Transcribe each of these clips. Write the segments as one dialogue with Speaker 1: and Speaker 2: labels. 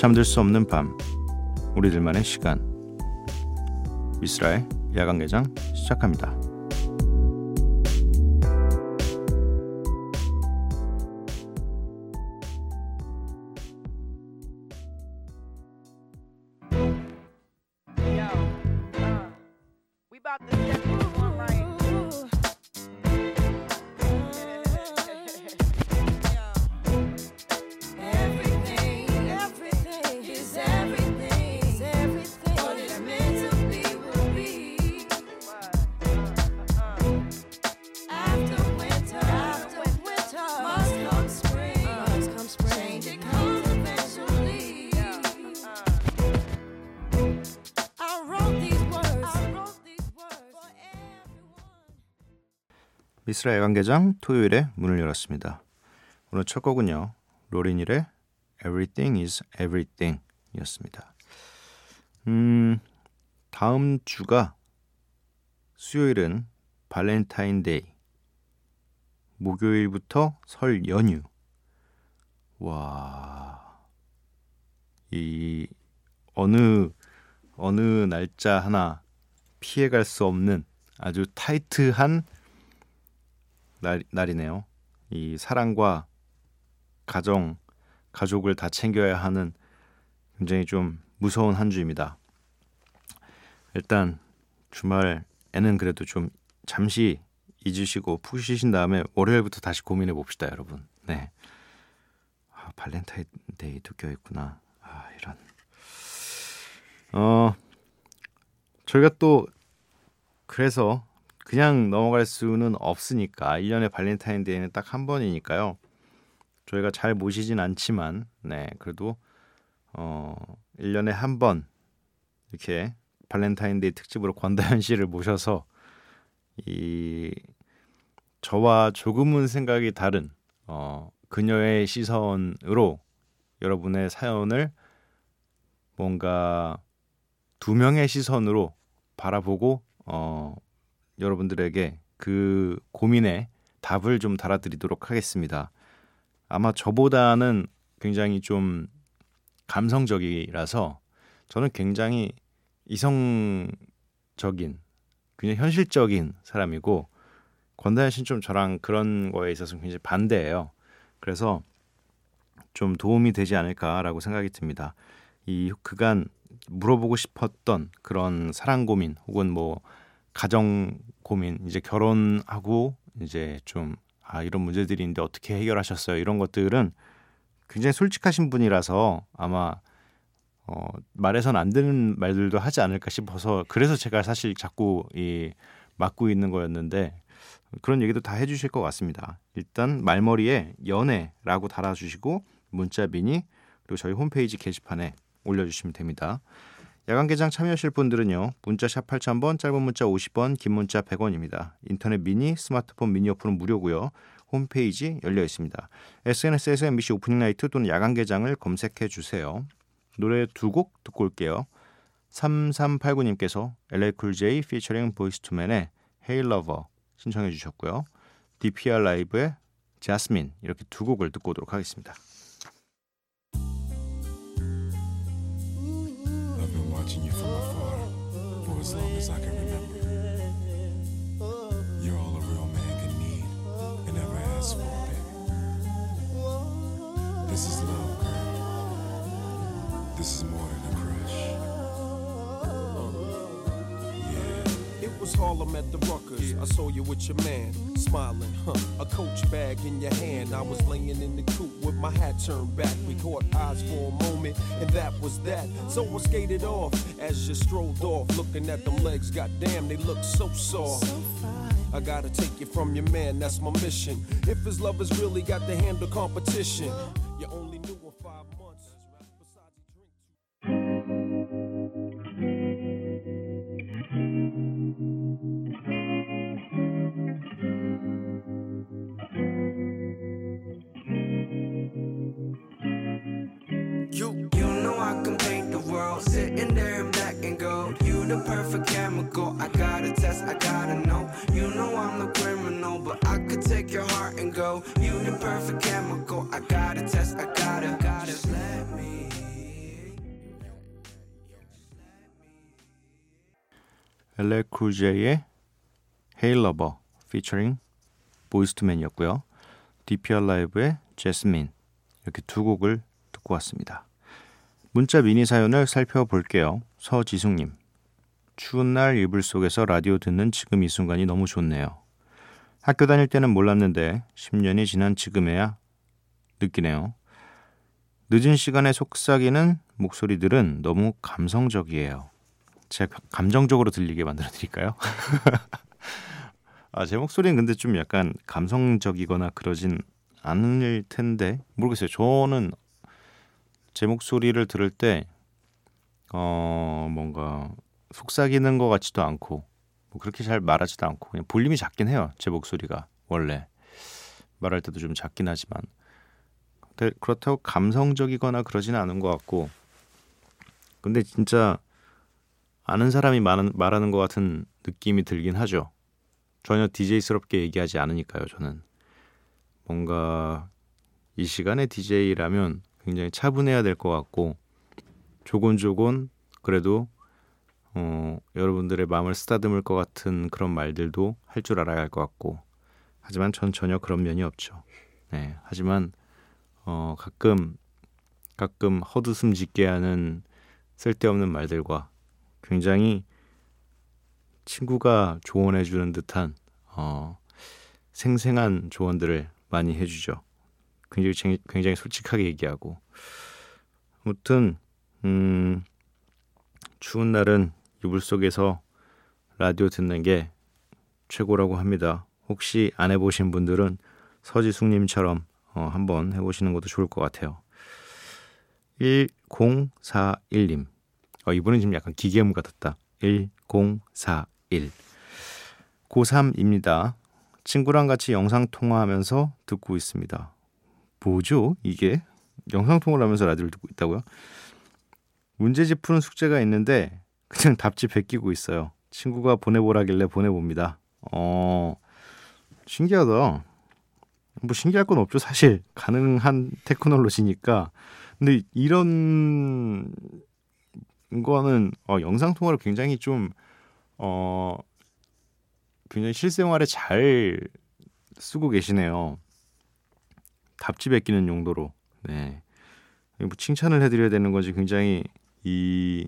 Speaker 1: 잠들 수 없는 밤 우리들만의 시간 미스라의 야간 개장 시작합니다. 미쓰라 야간개장 토요일에 문을 열었습니다. 오늘 첫 곡은요. 로린 힐의 Everything is Everything 이었습니다. 음, 다음 주가 수요일은 발렌타인데이 목요일부터 설 연휴 와, 이 어느 어느 날짜 하나 피해갈 수 없는 아주 타이트한 날, 날이네요. 이 사랑과 가정, 가족을 다 챙겨야 하는 굉장히 좀 무서운 한 주입니다. 일단 주말에는 그래도 좀 잠시 잊으시고 푹 쉬신 다음에 월요일부터 다시 고민해 봅시다, 여러분. 네. 아, 발렌타인데이도 껴있구나. 아, 이런. 어, 저희가 또 그래서 그냥 넘어갈 수는 없으니까 1년에 발렌타인데이는 딱 한 번이니까요. 저희가 잘 모시진 않지만 네, 그래도 어 1년에 한 번 이렇게 발렌타인데이 특집으로 권다현 씨를 모셔서 이 저와 조금은 생각이 다른 어 그녀의 시선으로 여러분의 사연을 뭔가 두 명의 시선으로 바라보고 어 여러분들에게 그 고민에 답을 좀 달아드리도록 하겠습니다. 아마 저보다는 굉장히 좀 감성적이라서 저는 굉장히 이성적인, 그냥 현실적인 사람이고 권다현 씨는 좀 저랑 그런 거에 있어서 굉장히 반대예요. 그래서 좀 도움이 되지 않을까라고 생각이 듭니다. 이 그간 물어보고 싶었던 그런 사랑 고민 혹은 뭐 가정 고민, 이제 결혼하고 이제 좀 아, 이런 문제들이 있는데 어떻게 해결하셨어요? 이런 것들은 굉장히 솔직하신 분이라서 아마 어, 말해선 안 되는 말들도 하지 않을까 싶어서 그래서 제가 사실 자꾸 이 맡고 있는 거였는데 그런 얘기도 다 해주실 것 같습니다. 일단 말머리에 연애라고 달아주시고 문자 미니 그리고 저희 홈페이지 게시판에 올려주시면 됩니다. 야간 개장 참여하실 분들은요. 문자 샵 8000번, 짧은 문자 50원, 긴 문자 100원입니다. 인터넷 미니, 스마트폰 미니 어플은 무료고요. 홈페이지 열려 있습니다. SNS에서 MBC opening night 또는 야간 개장을 검색해 주세요. 노래 두 곡 듣고 올게요. 3389님께서 LL Cool J 피처링 Boyz II Men의 Hey Lover 신청해 주셨고요. DPR 라이브의 자스민 이렇게 두 곡을 듣고 오도록 하겠습니다. As long as I can remember. You're all a real man can need and ever ask for, baby. This is love, girl. This is more than a was Harlem at the Ruckers. I saw you with your man, smiling, huh? A coach bag in your hand. I was laying in the coop with my hat turned back. We caught eyes for a moment, and that was that. So I skated off as you strolled off, looking at them legs. Goddamn, they look so soft. I gotta take you from your man, that's my mission. If his love has really got to handle competition, you only the perfect chemical. I gotta test, I gotta know. You
Speaker 2: know I'm no criminal, but I could take your heart and go. You
Speaker 1: the perfect chemical. I gotta test, I gotta, gotta. Just let me. 엘레쿠제의 Hey Lover featuring 보이스투맨이었고요. DPR 라이브의 제스민 이렇게 두 곡을 듣고 왔습니다. 문자 미니 사연을 살펴볼게요. 서지숙님 추운 날 이불 속에서 라디오 듣는 지금 이 순간이 너무 좋네요. 학교 다닐 때는 몰랐는데 10년이 지난 지금에야 느끼네요. 늦은 시간에 속삭이는 목소리들은 너무 감성적이에요. 제가 감정적으로 들리게 만들어 드릴까요? 아, 제 목소리는 근데 좀 약간 감성적이거나 그러진 않을 텐데 모르겠어요. 저는 제 목소리를 들을 때 어, 뭔가 속삭이는 것 같지도 않고 뭐 그렇게 잘 말하지도 않고 그냥 볼륨이 작긴 해요. 제 목소리가 원래 말할 때도 좀 작긴 하지만 그렇다고 감성적이거나 그러지는 않은 것 같고 근데 진짜 아는 사람이 말하는, 말하는 것 같은 느낌이 들긴 하죠. 전혀 DJ스럽게 얘기하지 않으니까요. 저는 뭔가 이 시간에 DJ라면 굉장히 차분해야 될 것 같고 조곤조곤 그래도 어, 여러분들의 마음을 쓰다듬을 것 같은 그런 말들도 할 줄 알아야 할 것 같고 하지만 전 전혀 그런 면이 없죠. 네, 하지만 어, 가끔 가끔 헛웃음 짓게 하는 쓸데없는 말들과 굉장히 친구가 조언해 주는 듯한 어, 생생한 조언들을 많이 해주죠. 굉장히 굉장히 솔직하게 얘기하고 아무튼 음, 추운 날은 이불 속에서 라디오 듣는 게 최고라고 합니다. 혹시 안 해보신 분들은 서지숙님처럼 어, 한번 해보시는 것도 좋을 것 같아요. 1041님. 어, 이분은 지금 약간 기계음 같았다. 1041. 고3입니다. 친구랑 같이 영상통화하면서 듣고 있습니다. 뭐죠? 이게? 영상통화를 하면서 라디오를 듣고 있다고요? 문제집 푸는 숙제가 있는데 그냥 답지 베끼고 있어요. 친구가 보내보라길래 보내봅니다. 어, 신기하다. 뭐 신기할 건 없죠. 사실 가능한 테크놀로지니까. 근데 이런 거는 어, 영상 통화를 굉장히 좀 어, 굉장히 실생활에 잘 쓰고 계시네요. 답지 베끼는 용도로. 네. 뭐 칭찬을 해드려야 되는 건지 굉장히 이,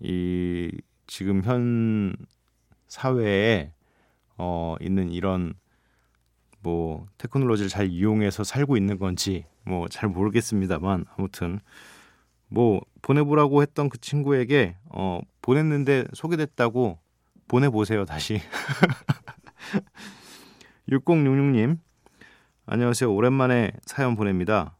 Speaker 1: 이 지금 현 사회에 어, 있는 이런 뭐 테크놀로지를 잘 이용해서 살고 있는 건지 뭐 잘 모르겠습니다만 아무튼 뭐 보내보라고 했던 그 친구에게 어 보냈는데 소개됐다고 보내보세요 다시. 6066님 안녕하세요. 오랜만에 사연 보냅니다.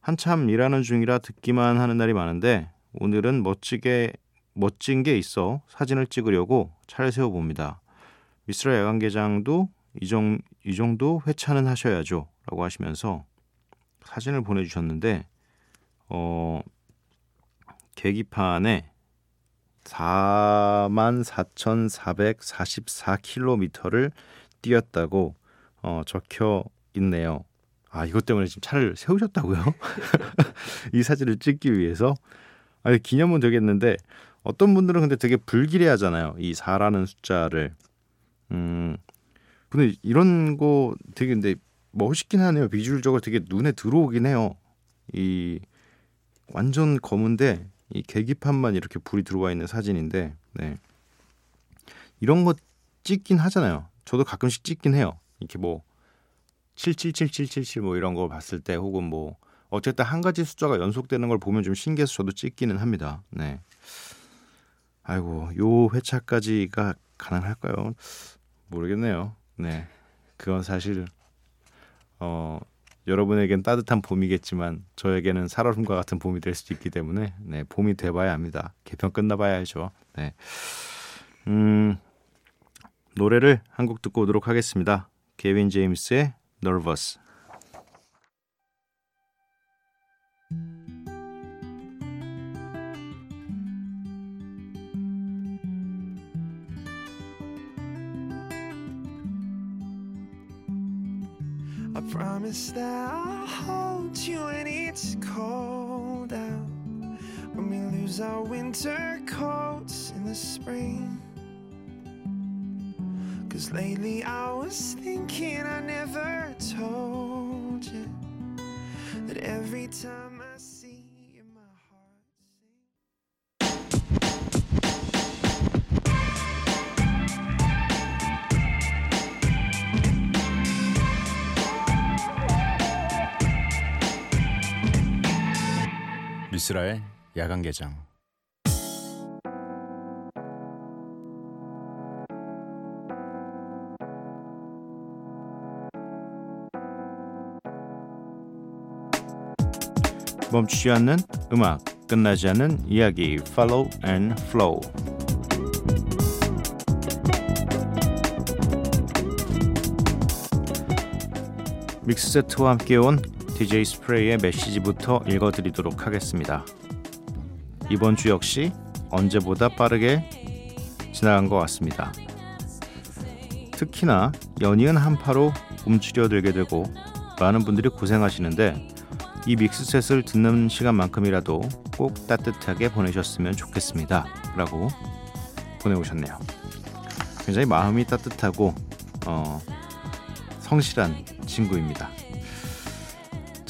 Speaker 1: 한참 일하는 중이라 듣기만 하는 날이 많은데 오늘은 멋지게 멋진 게 있어 사진을 찍으려고 차를 세워봅니다 미스라 야간개장도 이, 정, 이 정도 회차는 하셔야죠. 라고 하시면서 사진을 보내주셨는데, 어, 계기판에 44,444km를 뛰었다고 어, 적혀 있네요. 아, 이것 때문에 지금 차를 세우셨다고요? 이 사진을 찍기 위해서? 아, 기념은 되겠는데, 어떤 분들은 근데 되게 불길해 하잖아요. 이 4라는 숫자를. 음, 근데 이런 거 되게 근데 멋있긴 하네요. 비주얼적으로 되게 눈에 들어오긴 해요. 이 완전 검은데 이 계기판만 이렇게 불이 들어와 있는 사진인데 네. 이런 거 찍긴 하잖아요. 저도 가끔씩 찍긴 해요. 이렇게 뭐 7777777뭐 이런 거 봤을 때 혹은 뭐 어쨌든 한 가지 숫자가 연속되는 걸 보면 좀 신기해서 저도 찍기는 합니다. 네. 아이고 요 회차까지가 가능할까요? 모르겠네요. 네. 그건 사실 어 여러분에겐 따뜻한 봄이겠지만 저에게는 살얼음과 같은 봄이 될 수도 있기 때문에 네, 봄이 돼봐야 합니다. 개편 끝나봐야 죠 네. 음, 노래를 한 곡 듣고 오도록 하겠습니다. 케빈 제임스의 Nervous. promise that I'll hold you when it's cold out. When we lose our winter coats in the spring.
Speaker 3: Cause lately I was thinking I never told you that every time.
Speaker 1: 류스라의 야간 개장. 멈추지 않는 음악, 끝나지 않는 이야기, follow and flow. 믹스 세트와 함께 온 DJ 스프레이의 메시지부터 읽어드리도록 하겠습니다. 이번 주 역시 언제보다 빠르게 지나간 것 같습니다. 특히나 연이은 한파로 움츠려들게 되고 많은 분들이 고생하시는데 이 믹스셋을 듣는 시간만큼이라도 꼭 따뜻하게 보내셨으면 좋겠습니다. 라고 보내오셨네요. 굉장히 마음이 따뜻하고 어, 성실한 친구입니다.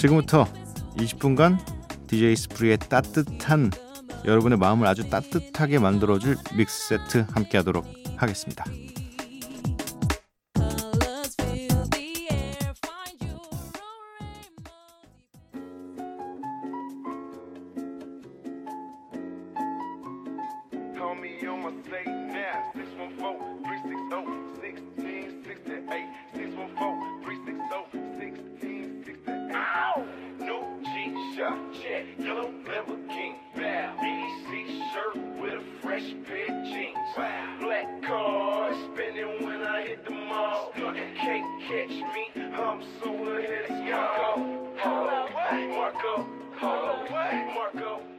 Speaker 1: 지금부터 20분간 DJ 스프리의 따뜻한 여러분의 마음을 아주 따뜻하게 만들어줄 믹스 세트 함께 하도록 하겠습니다.
Speaker 2: Fresh of jeans. Wow. Black car spinning when I hit the mall. Can't catch me. I'm so ahead of. Marco. Marco. Marco. Marco. Marco.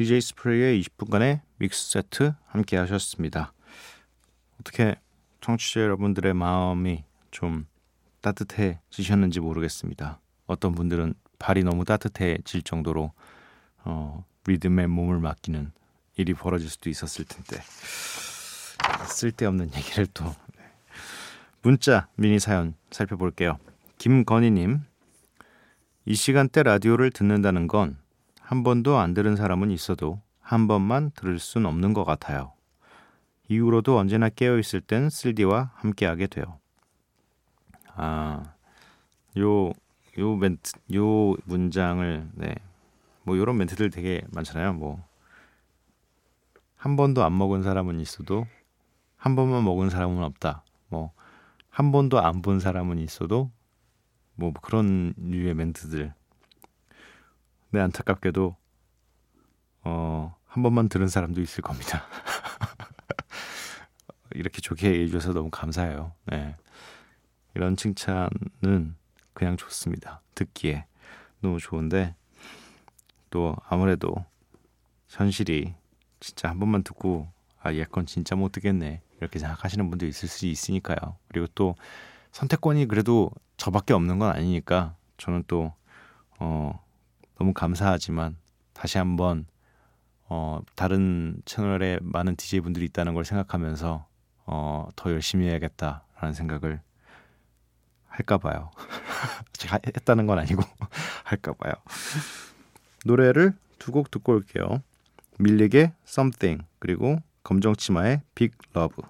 Speaker 1: DJ 스프레이의 20분간의 믹스 세트 함께 하셨습니다. 어떻게 청취자 여러분들의 마음이 좀 따뜻해지셨는지 모르겠습니다. 어떤 분들은 발이 너무 따뜻해질 정도로 어, 리듬에 몸을 맡기는 일이 벌어질 수도 있었을 텐데 쓸데없는 얘기를 또 네. 문자 미니 사연 살펴볼게요. 김건희님 이 시간대 라디오를 듣는다는 건 한 번도 안 들은 사람은 있어도 한 번만 들을 순 없는 것 같아요. 이후로도 언제나 깨어 있을 땐 쓸디와 함께하게 돼요. 아, 요, 요 멘트, 요 문장을, 네. 뭐, 요런 멘트들 되게 많잖아요. 뭐, 한 번도 안 먹은 사람은 있어도 한 번만 먹은 사람은 없다. 뭐, 한 번도 안 본 사람은 있어도 뭐 그런 류의 멘트들. 네, 안타깝게도, 어, 한 번만 들은 사람도 있을 겁니다. 이렇게 좋게 얘기해 주셔서 너무 감사해요. 네. 이런 칭찬은 그냥 좋습니다. 듣기에 너무 좋은데 또 아무래도 현실이 진짜 한 번만 듣고 아 얘 건 진짜 못 듣겠네 이렇게 생각하시는 분도 있을 수 있으니까요. 그리고 또 선택권이 그래도 저밖에 없는 건 아니니까 저는 또 어, 너무 감사하지만 다시 한번 어, 다른 채널에 많은 DJ 분들이 있다는 걸 생각하면서 어, 더 열심히 해야겠다라는 생각을 할까 봐요. 제가 했다는 건 아니고 할까 봐요. 노래를 두 곡 듣고 올게요. 밀릭의 Something 그리고 검정치마의 Big Love.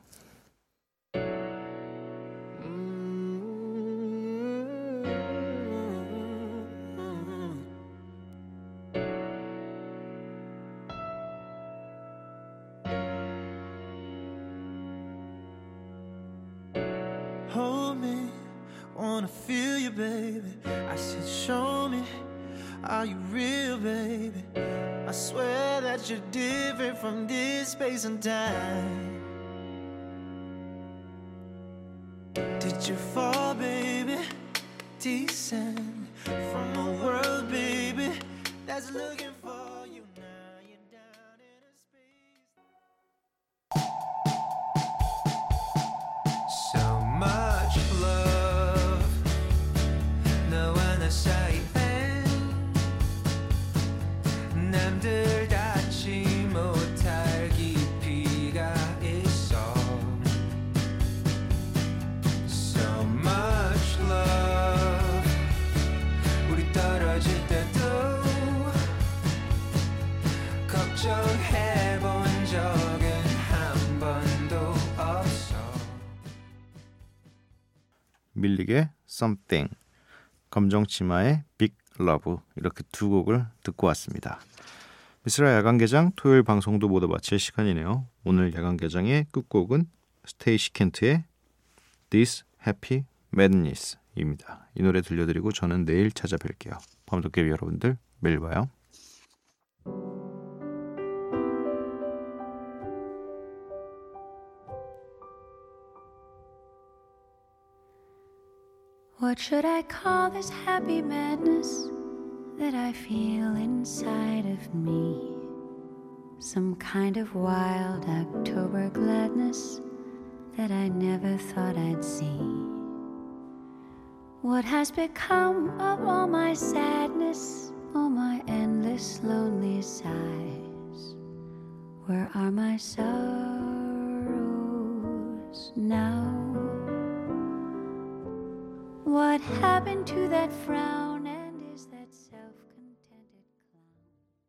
Speaker 3: decent. 걱정해본 적은 한 번도 없어
Speaker 1: 밀릭의 Something, 검정치마의 Big Love 이렇게 두 곡을 듣고 왔습니다. 미스라 야간개장 토요일 방송도 모두 마칠 시간이네요. 오늘 야간개장의 끝곡은 스테이시 켄트의 This Happy Madness입니다. 이 노래 들려드리고 저는 내일 찾아뵐게요. 밤도깨비 여러분들 매일 봐요.
Speaker 4: What should I call this happy madness that I feel inside of me? Some kind of wild October gladness that I never thought I'd see. What has become of all my sadness, all my endless lonely sighs? Where are my sorrows now? What happened to that frown